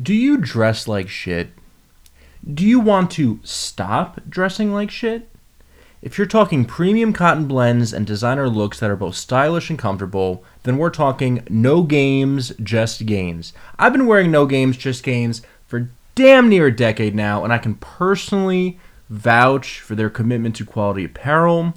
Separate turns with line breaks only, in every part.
Do you dress like shit? Do you want to stop dressing like shit? If you're talking premium cotton blends and designer looks that are both stylish and comfortable, then we're talking no games, just gains. I've been wearing no games, just gains for damn near a decade now, and I can personally vouch for their commitment to quality apparel.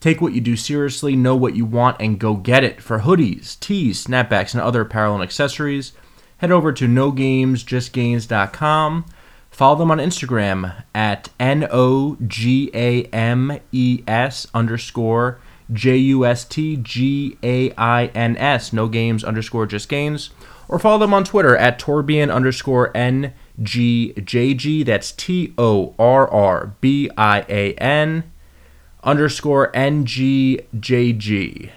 Take what you do seriously, know what you want, and go get it. For hoodies, tees, snapbacks, and other apparel and accessories, head over to nogamesjustgains.com. Follow them on Instagram at N O G A M E S underscore J U S T G A I N S, no games underscore just gains. Or follow them on Twitter at Torrbian underscore N G J G. That's T O R R B I A N underscore N G J G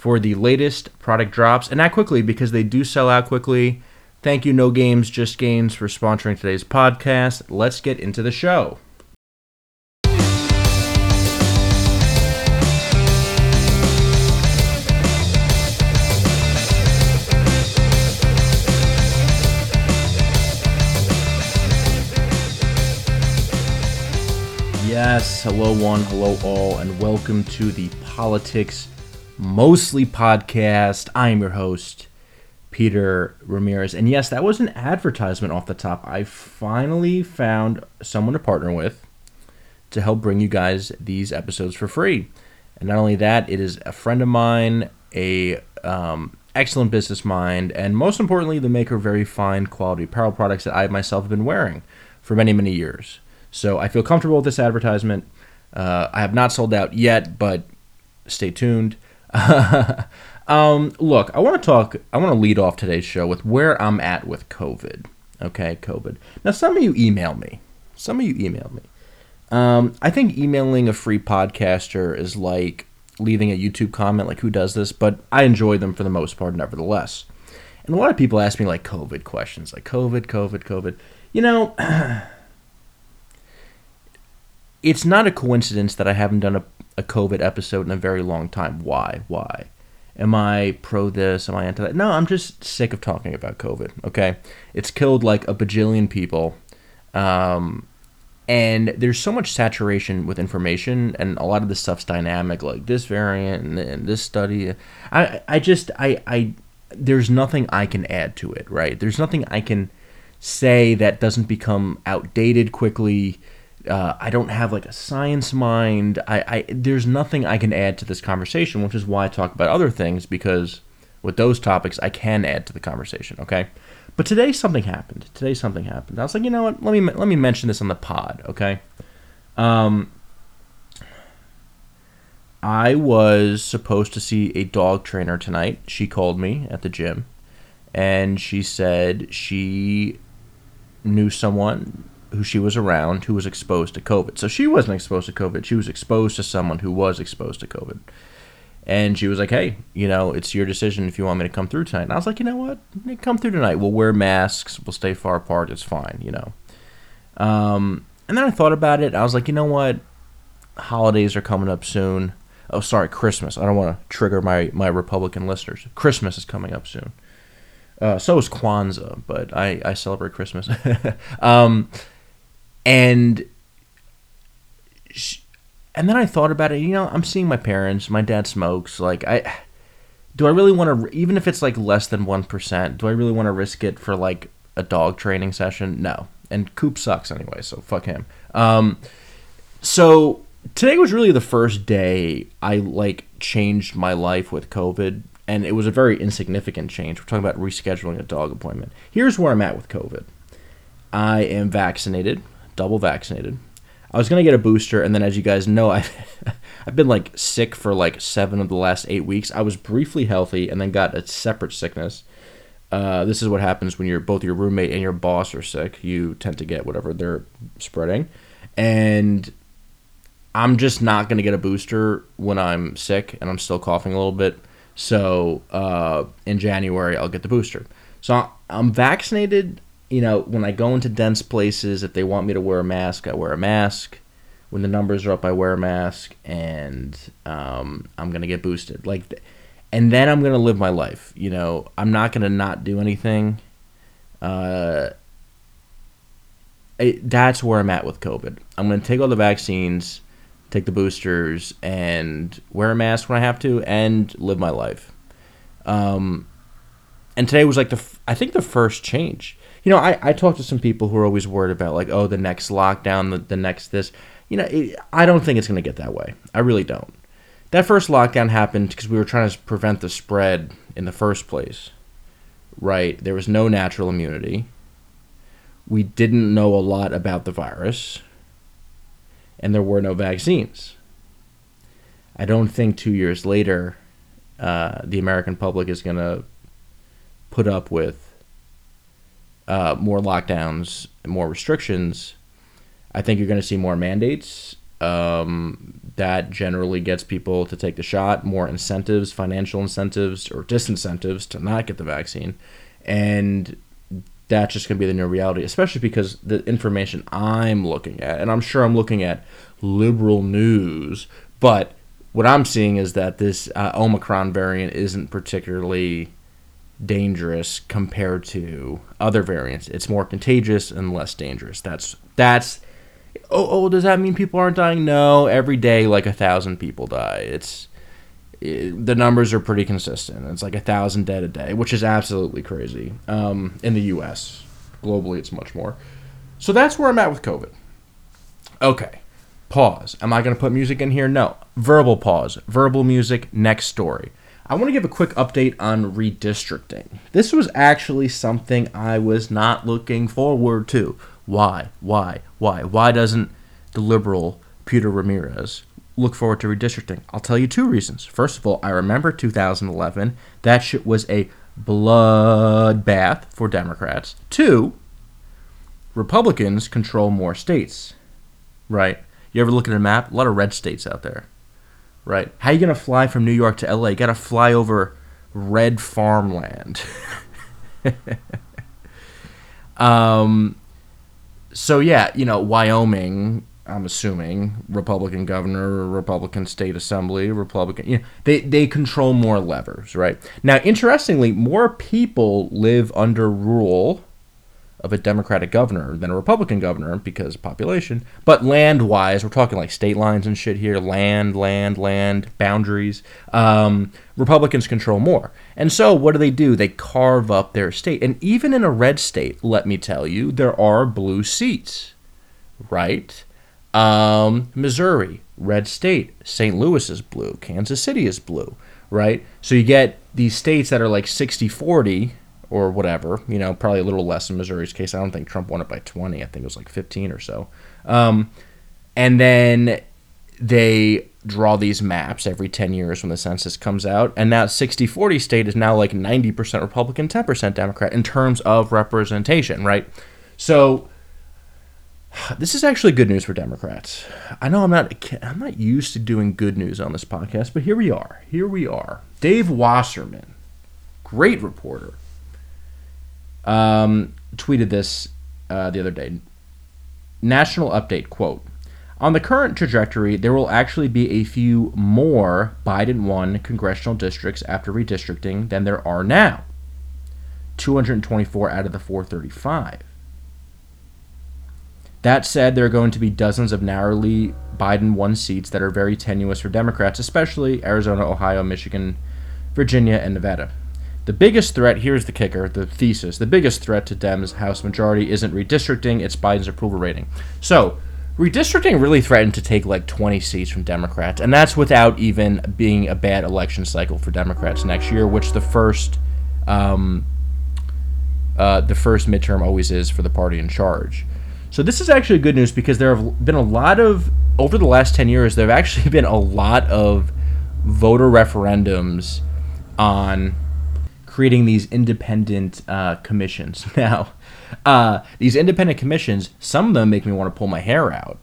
for the latest product drops. And not quickly because they do sell out quickly. Thank you, No Games, Just Games, for sponsoring today's podcast. Let's get into the show. Yes, hello, one, hello, all, and welcome to the Politics Mostly podcast. I am your host, Peter Ramirez. And yes, that was an advertisement off the top. I finally found someone to partner with to help bring you guys these episodes for free. And not only that, it is a friend of mine, a um, excellent business mind, and most importantly, the maker of very fine quality apparel products that I myself have been wearing for many, many years. So I feel comfortable with this advertisement. Uh, I have not sold out yet, but stay tuned. um, look, I want to talk. I want to lead off today's show with where I'm at with COVID. Okay, COVID. Now, some of you email me. Some of you email me. Um, I think emailing a free podcaster is like leaving a YouTube comment. Like, who does this? But I enjoy them for the most part, nevertheless. And a lot of people ask me like COVID questions, like COVID, COVID, COVID. You know. it's not a coincidence that I haven't done a, a COVID episode in a very long time. Why? Why? Am I pro this? Am I anti that? No, I'm just sick of talking about COVID. Okay, it's killed like a bajillion people, um, and there's so much saturation with information, and a lot of this stuff's dynamic, like this variant and, and this study. I, I just, I, I, there's nothing I can add to it. Right? There's nothing I can say that doesn't become outdated quickly uh, I don't have like a science mind. I, I there's nothing I can add to this conversation, which is why I talk about other things because with those topics I can add to the conversation. Okay, but today something happened. Today something happened. I was like, you know what? Let me let me mention this on the pod. Okay. Um, I was supposed to see a dog trainer tonight. She called me at the gym, and she said she knew someone who she was around who was exposed to COVID. So she wasn't exposed to COVID. She was exposed to someone who was exposed to COVID. And she was like, hey, you know, it's your decision if you want me to come through tonight. And I was like, you know what? Come through tonight. We'll wear masks. We'll stay far apart. It's fine, you know. Um, and then I thought about it. I was like, you know what? Holidays are coming up soon. Oh, sorry, Christmas. I don't want to trigger my, my Republican listeners. Christmas is coming up soon. Uh, so is Kwanzaa, but I, I celebrate Christmas. um, and she, and then I thought about it. You know, I'm seeing my parents. My dad smokes. Like, I do I really want to? Even if it's like less than one percent, do I really want to risk it for like a dog training session? No. And Coop sucks anyway, so fuck him. Um, so today was really the first day I like changed my life with COVID, and it was a very insignificant change. We're talking about rescheduling a dog appointment. Here's where I'm at with COVID. I am vaccinated double vaccinated. I was gonna get a booster, and then as you guys know, I've I've been like sick for like seven of the last eight weeks. I was briefly healthy, and then got a separate sickness. Uh, this is what happens when you're both your roommate and your boss are sick. You tend to get whatever they're spreading, and I'm just not gonna get a booster when I'm sick and I'm still coughing a little bit. So uh, in January, I'll get the booster. So I'm vaccinated you know, when I go into dense places, if they want me to wear a mask, I wear a mask. When the numbers are up, I wear a mask, and um, I'm gonna get boosted. Like, and then I'm gonna live my life. You know, I'm not gonna not do anything. Uh, it, that's where I'm at with COVID. I'm to take all the vaccines, take the boosters, and wear a mask when I have to, and live my life. Um, and today was like the I think the first change. You know, I, I talked to some people who are always worried about like, oh, the next lockdown, the, the next this. You know, it, I don't think it's going to get that way. I really don't. That first lockdown happened because we were trying to prevent the spread in the first place. Right? There was no natural immunity. We didn't know a lot about the virus. And there were no vaccines. I don't think two years later, uh, the American public is going to put up with uh, more lockdowns, more restrictions, I think you're going to see more mandates. Um, that generally gets people to take the shot, more incentives, financial incentives or disincentives to not get the vaccine. And that's just going to be the new reality, especially because the information I'm looking at, and I'm sure I'm looking at liberal news, but what I'm seeing is that this uh, Omicron variant isn't particularly dangerous compared to other variants. It's more contagious and less dangerous. That's that's oh, oh does that mean people aren't dying? No, every day like a thousand people die. It's it, the numbers are pretty consistent. It's like a thousand dead a day, which is absolutely crazy. Um, in the U.S., globally, it's much more. So that's where I'm at with COVID. Okay, pause. Am I going to put music in here? No. Verbal pause. Verbal music. Next story. I want to give a quick update on redistricting. This was actually something I was not looking forward to. Why? Why? Why? Why doesn't the liberal Peter Ramirez look forward to redistricting? I'll tell you two reasons. First of all, I remember 2011. That shit was a bloodbath for Democrats. Two, Republicans control more states. Right? You ever look at a map? A lot of red states out there right? How you gonna fly from New York to LA? You gotta fly over red farmland. um, so yeah, you know, Wyoming. I'm assuming Republican governor, Republican state assembly, Republican. You know, they they control more levers, right? Now, interestingly, more people live under rule of a Democratic governor than a Republican governor because population. But land wise, we're talking like state lines and shit here land, land, land, boundaries. Um, Republicans control more. And so what do they do? They carve up their state. And even in a red state, let me tell you, there are blue seats, right? Um, Missouri, red state. St. Louis is blue. Kansas City is blue, right? So you get these states that are like 60 40 or whatever. You know, probably a little less in Missouri's case. I don't think Trump won it by 20. I think it was like 15 or so. Um, and then they draw these maps every 10 years when the census comes out. And that 60 40 state is now like 90% Republican, 10% Democrat in terms of representation, right? So this is actually good news for Democrats. I know I'm not I'm not used to doing good news on this podcast, but here we are. Here we are. Dave Wasserman, great reporter, um, tweeted this uh, the other day. National update quote on the current trajectory, there will actually be a few more Biden won congressional districts after redistricting than there are now 224 out of the 435. That said, there are going to be dozens of narrowly Biden won seats that are very tenuous for Democrats, especially Arizona, Ohio, Michigan, Virginia, and Nevada. The biggest threat, here's the kicker, the thesis. The biggest threat to Dems' House majority isn't redistricting, it's Biden's approval rating. So, redistricting really threatened to take like 20 seats from Democrats, and that's without even being a bad election cycle for Democrats next year, which the first. Um, uh, the first midterm always is for the party in charge. So this is actually good news because there have been a lot of over the last 10 years there have actually been a lot of voter referendums on creating these independent uh, commissions. Now, uh, these independent commissions, some of them make me want to pull my hair out.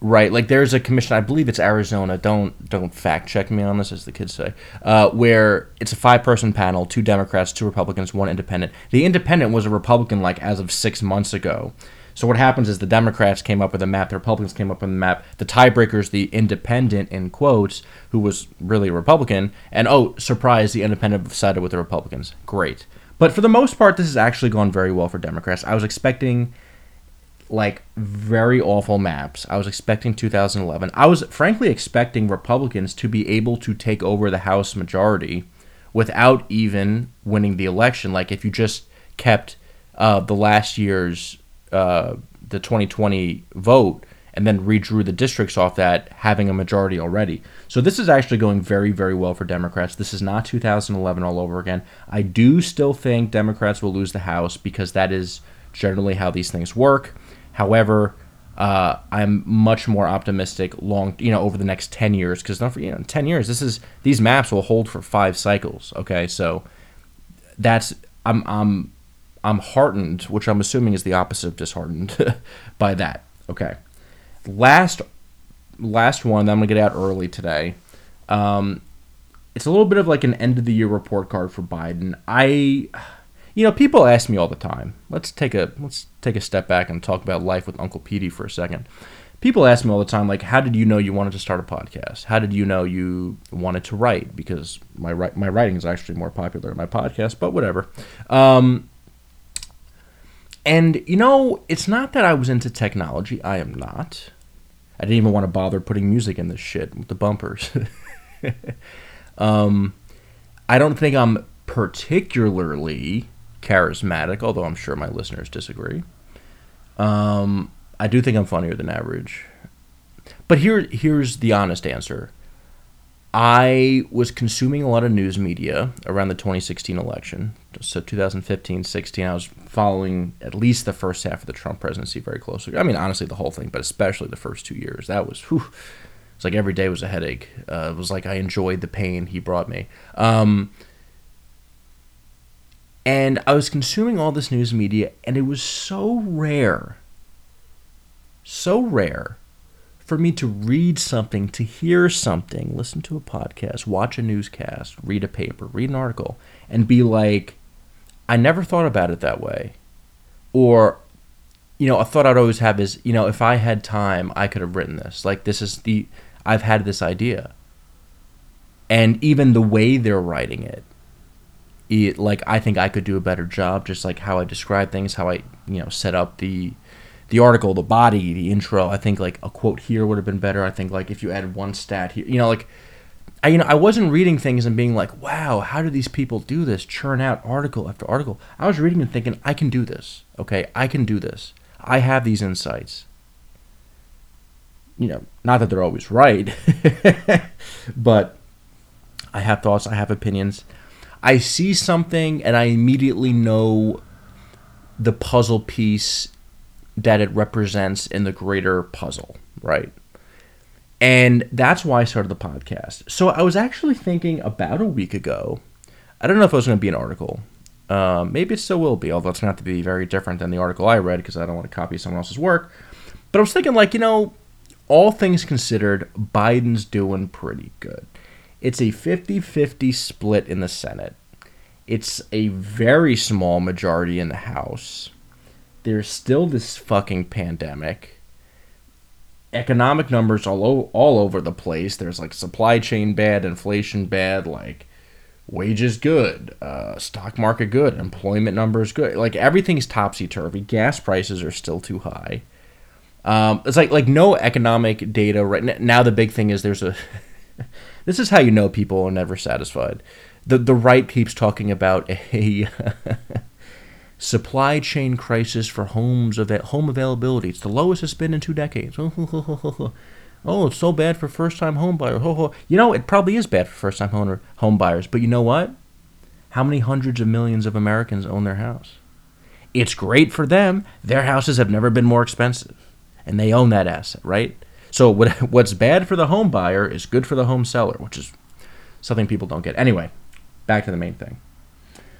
Right, like there's a commission, I believe it's Arizona. Don't don't fact check me on this, as the kids say. Uh, where it's a five person panel, two Democrats, two Republicans, one Independent. The Independent was a Republican, like as of six months ago. So what happens is the Democrats came up with a map, the Republicans came up with a map. The tiebreakers, the independent in quotes, who was really a Republican, and oh, surprise, the independent sided with the Republicans. Great. But for the most part, this has actually gone very well for Democrats. I was expecting like very awful maps. I was expecting 2011. I was frankly expecting Republicans to be able to take over the House majority without even winning the election. Like if you just kept uh, the last year's uh, the 2020 vote and then redrew the districts off that, having a majority already. So this is actually going very, very well for Democrats. This is not 2011 all over again. I do still think Democrats will lose the House because that is generally how these things work. However, uh, I'm much more optimistic long, you know, over the next 10 years because not for you know 10 years. This is these maps will hold for five cycles. Okay, so that's I'm I'm I'm heartened, which I'm assuming is the opposite of disheartened by that. Okay, last last one that I'm gonna get out early today. Um, it's a little bit of like an end of the year report card for Biden. I, you know, people ask me all the time. Let's take a let's take a step back and talk about life with Uncle Petey for a second. People ask me all the time, like, how did you know you wanted to start a podcast? How did you know you wanted to write? Because my my writing is actually more popular than my podcast, but whatever. Um, and you know, it's not that I was into technology. I am not. I didn't even want to bother putting music in this shit with the bumpers. um, I don't think I'm particularly charismatic, although I'm sure my listeners disagree. Um, I do think I'm funnier than average. But here, here's the honest answer. I was consuming a lot of news media around the 2016 election. So 2015, 16, I was following at least the first half of the Trump presidency very closely. I mean, honestly, the whole thing, but especially the first two years. That was, whew, it's like every day was a headache. Uh, it was like I enjoyed the pain he brought me. Um, and I was consuming all this news media, and it was so rare, so rare for me to read something, to hear something, listen to a podcast, watch a newscast, read a paper, read an article, and be like, I never thought about it that way. Or, you know, a thought I'd always have is, you know, if I had time, I could have written this. Like, this is the, I've had this idea. And even the way they're writing it, it like, I think I could do a better job, just like how I describe things, how I, you know, set up the, the article, the body, the intro. I think like a quote here would have been better. I think like if you added one stat here, you know, like I you know I wasn't reading things and being like, wow, how do these people do this? Churn out article after article. I was reading and thinking, I can do this. Okay, I can do this. I have these insights. You know, not that they're always right, but I have thoughts. I have opinions. I see something and I immediately know the puzzle piece that it represents in the greater puzzle, right? And that's why I started the podcast. So I was actually thinking about a week ago. I don't know if it was going to be an article. Uh, maybe it still will be, although it's going to to be very different than the article I read because I don't want to copy someone else's work. But I was thinking, like, you know, all things considered, Biden's doing pretty good. It's a 50 50 split in the Senate, it's a very small majority in the House there's still this fucking pandemic. Economic numbers all o- all over the place. There's like supply chain bad, inflation bad, like wages good, uh, stock market good, employment numbers good. Like everything's topsy turvy. Gas prices are still too high. Um, it's like like no economic data right now. The big thing is there's a. this is how you know people are never satisfied. The the right keeps talking about a supply chain crisis for homes of home availability. It's the lowest it's been in two decades. oh, it's so bad for first-time home buyers. You know, it probably is bad for first-time home home buyers. But you know what? How many hundreds of millions of Americans own their house? It's great for them. Their houses have never been more expensive, and they own that asset, right? So what, what's bad for the home buyer is good for the home seller, which is something people don't get. Anyway, back to the main thing.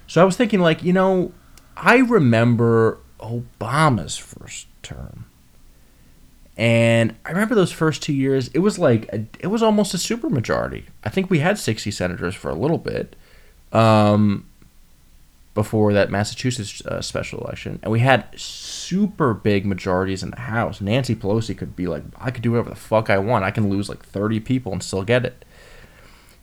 So I was thinking, like, you know, I remember Obama's first term. And I remember those first two years, it was like, a, it was almost a supermajority. I think we had 60 senators for a little bit um, before that Massachusetts uh, special election. And we had super big majorities in the House. Nancy Pelosi could be like, I could do whatever the fuck I want. I can lose like 30 people and still get it.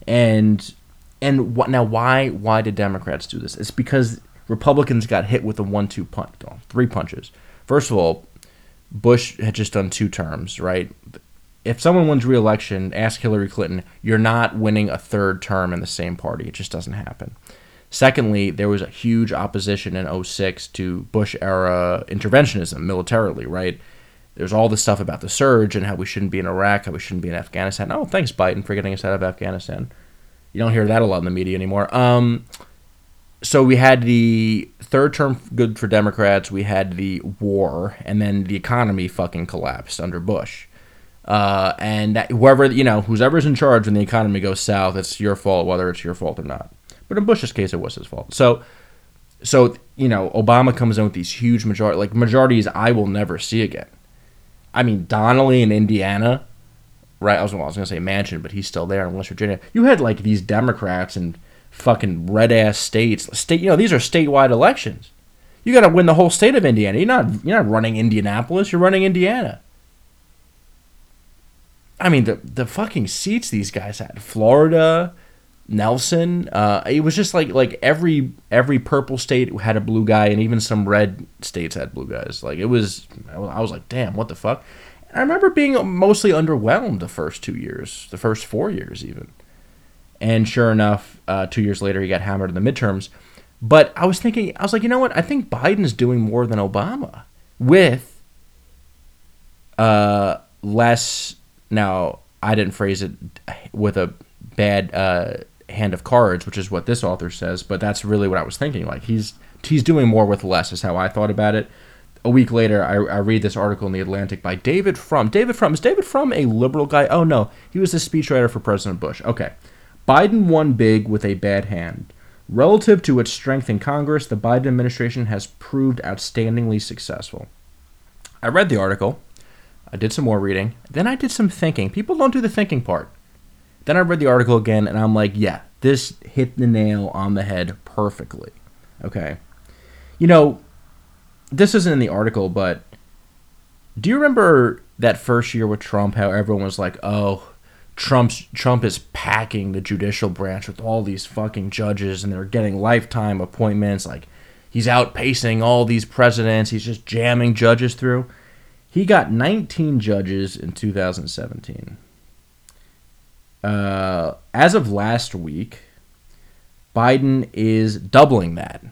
And and what now why why did Democrats do this? It's because Republicans got hit with a one-two punch, three punches. First of all, Bush had just done two terms, right? If someone wins re-election, ask Hillary Clinton, you're not winning a third term in the same party. It just doesn't happen. Secondly, there was a huge opposition in 06 to Bush era interventionism militarily, right? There's all this stuff about the surge and how we shouldn't be in Iraq, how we shouldn't be in Afghanistan. Oh, thanks, Biden, for getting us out of Afghanistan. You don't hear that a lot in the media anymore. Um, so we had the third term good for Democrats. We had the war, and then the economy fucking collapsed under Bush. Uh, and that, whoever you know, whoever's in charge when the economy goes south, it's your fault, whether it's your fault or not. But in Bush's case, it was his fault. So, so you know, Obama comes in with these huge majority, like majorities I will never see again. I mean, Donnelly in Indiana, right? I was, well, I was going to say Manchin, but he's still there in West Virginia. You had like these Democrats and fucking red ass states. State, you know, these are statewide elections. You got to win the whole state of Indiana. You're not you're not running Indianapolis. You're running Indiana. I mean, the the fucking seats these guys had. Florida, Nelson. Uh, it was just like like every every purple state had a blue guy, and even some red states had blue guys. Like it was, I was like, damn, what the fuck. I remember being mostly underwhelmed the first two years, the first four years even. And sure enough, uh, two years later, he got hammered in the midterms. But I was thinking, I was like, you know what? I think Biden's doing more than Obama with uh, less. Now, I didn't phrase it with a bad uh, hand of cards, which is what this author says, but that's really what I was thinking. Like he's he's doing more with less, is how I thought about it. A week later, I, I read this article in the Atlantic by David Frum. David Frum is David Frum a liberal guy? Oh no, he was the speechwriter for President Bush. Okay, Biden won big with a bad hand. Relative to its strength in Congress, the Biden administration has proved outstandingly successful. I read the article. I did some more reading. Then I did some thinking. People don't do the thinking part. Then I read the article again and I'm like, yeah, this hit the nail on the head perfectly. Okay. You know, this isn't in the article, but do you remember that first year with Trump, how everyone was like, oh, Trump's Trump is packing the judicial branch with all these fucking judges and they're getting lifetime appointments. Like he's outpacing all these presidents. He's just jamming judges through. He got 19 judges in 2017 uh, as of last week biden is doubling that.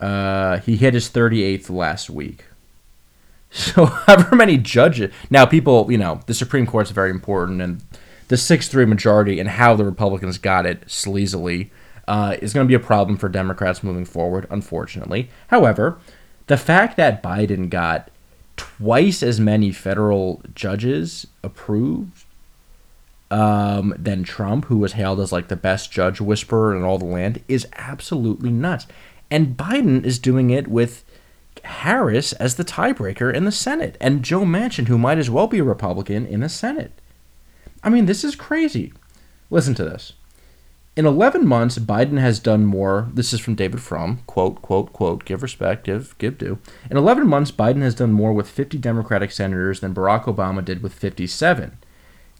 Uh, he hit his 38th last week so however many judges now people, you know, the Supreme Court's very important and the 6-3 majority and how the Republicans got it sleazily uh, is going to be a problem for Democrats moving forward, unfortunately. However, the fact that Biden got twice as many federal judges approved um, than Trump, who was hailed as like the best judge whisperer in all the land, is absolutely nuts. And Biden is doing it with Harris as the tiebreaker in the Senate, and Joe Manchin, who might as well be a Republican, in the Senate. I mean, this is crazy. Listen to this. In 11 months, Biden has done more. This is from David Frum, quote, quote, quote, give respect, give, give due. In 11 months, Biden has done more with 50 Democratic senators than Barack Obama did with 57.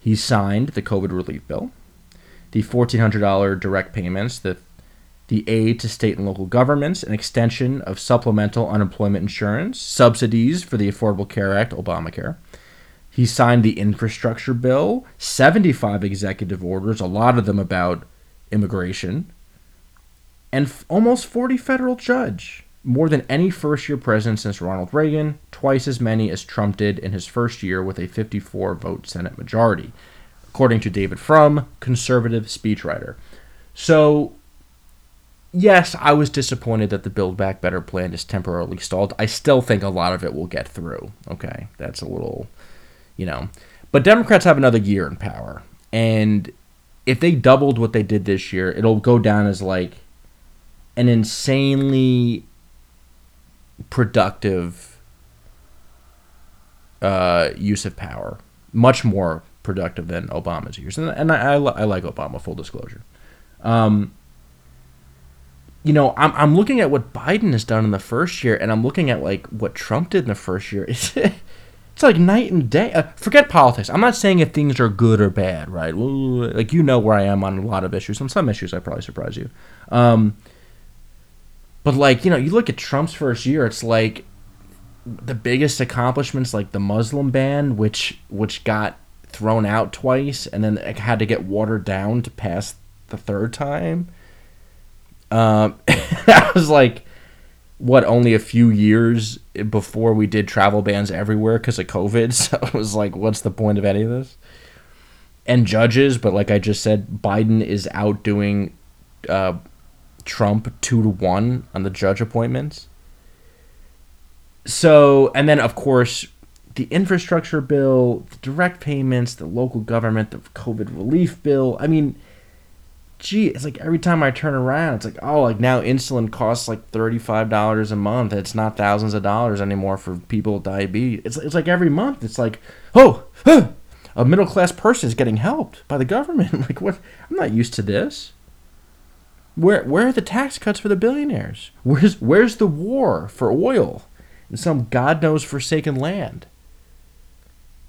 He signed the COVID relief bill, the $1,400 direct payments, the the aid to state and local governments, an extension of supplemental unemployment insurance, subsidies for the Affordable Care Act, Obamacare. He signed the infrastructure bill, 75 executive orders, a lot of them about immigration, and f- almost 40 federal judge, more than any first year president since Ronald Reagan, twice as many as Trump did in his first year with a 54 vote Senate majority, according to David Frum, conservative speechwriter. So yes, I was disappointed that the Build Back Better plan is temporarily stalled. I still think a lot of it will get through. Okay, that's a little, you know. But Democrats have another year in power. And if they doubled what they did this year, it'll go down as like an insanely productive uh, use of power. Much more productive than Obama's years. And, and I, I, I like Obama, full disclosure. Um, you know, I'm I'm looking at what Biden has done in the first year, and I'm looking at like what Trump did in the first year. It's it's like night and day. Uh, forget politics. I'm not saying if things are good or bad, right? Like you know where I am on a lot of issues. On some issues, I probably surprise you. Um, But like, you know, you look at Trump's first year, it's like the biggest accomplishments like the Muslim ban, which which got thrown out twice and then it had to get watered down to pass the third time. Um, I was like, what? Only a few years before we did travel bans everywhere because of COVID. So it was like, what's the point of any of this? And judges, but like I just said, Biden is outdoing uh, Trump two to one on the judge appointments. So, and then of course, the infrastructure bill, the direct payments, the local government, the COVID relief bill. I mean, gee, it's like every time I turn around, it's like, oh, like now insulin costs like $35 a month. It's not thousands of dollars anymore for people with diabetes. It's, it's like every month, it's like, oh, huh, a middle class person is getting helped by the government. like, what? I'm not used to this. Where, where are the tax cuts for the billionaires? Where's, where's the war for oil in some God knows forsaken land?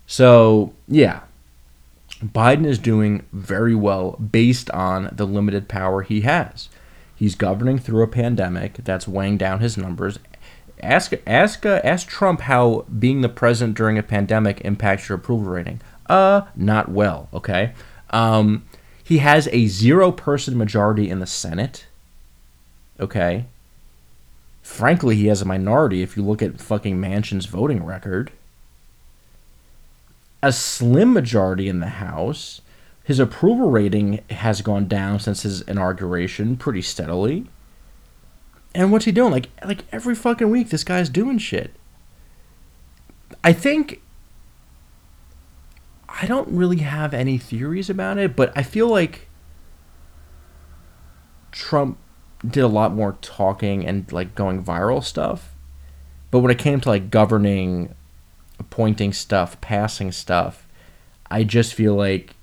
So, yeah, Biden is doing very well based on the limited power he has. He's governing through a pandemic that's weighing down his numbers. Ask ask uh, ask Trump how being the president during a pandemic impacts your approval rating. Uh, not well. Okay. Um, he has a zero person majority in the Senate. Okay. Frankly, he has a minority if you look at fucking Manchin's voting record a slim majority in the House. His approval rating has gone down since his inauguration pretty steadily. And what's he doing? Like like every fucking week this guy's doing shit. I think I don't really have any theories about it, but I feel like Trump did a lot more talking and like going viral stuff. But when it came to like governing appointing stuff, passing stuff, I just feel like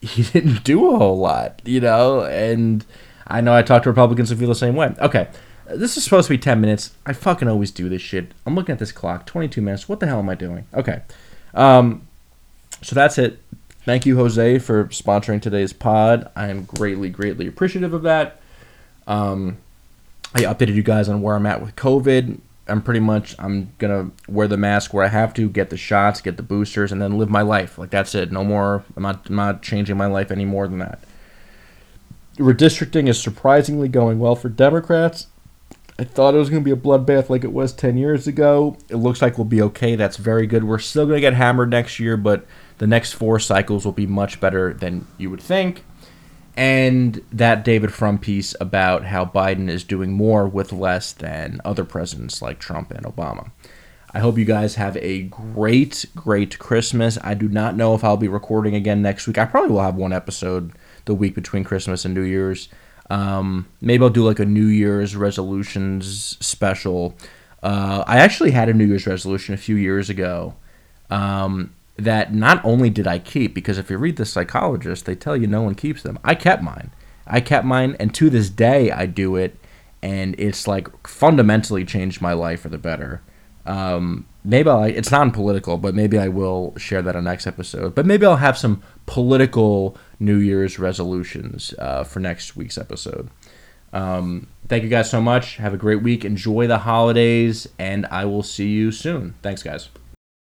he didn't do a whole lot, you know? And I know I talk to Republicans who feel the same way. Okay, this is supposed to be 10 minutes. I fucking always do this shit. I'm looking at this clock, 22 minutes. What the hell am I doing? Okay. Um, so that's it. Thank you, Jose, for sponsoring today's pod. I am greatly, greatly appreciative of that. Um, I updated you guys on where I'm at with COVID. I'm pretty much I'm gonna wear the mask where I have to, get the shots, get the boosters, and then live my life. Like that's it. No more. I'm not. I'm not changing my life any more than that. Redistricting is surprisingly going well for Democrats. I thought it was going to be a bloodbath like it was 10 years ago. It looks like we'll be okay. That's very good. We're still going to get hammered next year, but the next four cycles will be much better than you would think and that David Frum piece about how Biden is doing more with less than other presidents like Trump and Obama. I hope you guys have a great, great Christmas. I do not know if I'll be recording again next week. I probably will have one episode the week between Christmas and New Year's. Um, maybe I'll do like a New Year's resolutions special. Uh, I actually had a New Year's resolution a few years ago. Um, that not only did I keep, because if you read The Psychologist, they tell you no one keeps them. I kept mine. I kept mine, and to this day, I do it, and it's like fundamentally changed my life for the better. Um, maybe I'll, it's non political, but maybe I will share that on next episode. But maybe I'll have some political New Year's resolutions uh, for next week's episode. Um, thank you guys so much. Have a great week. Enjoy the holidays, and I will see you soon. Thanks, guys.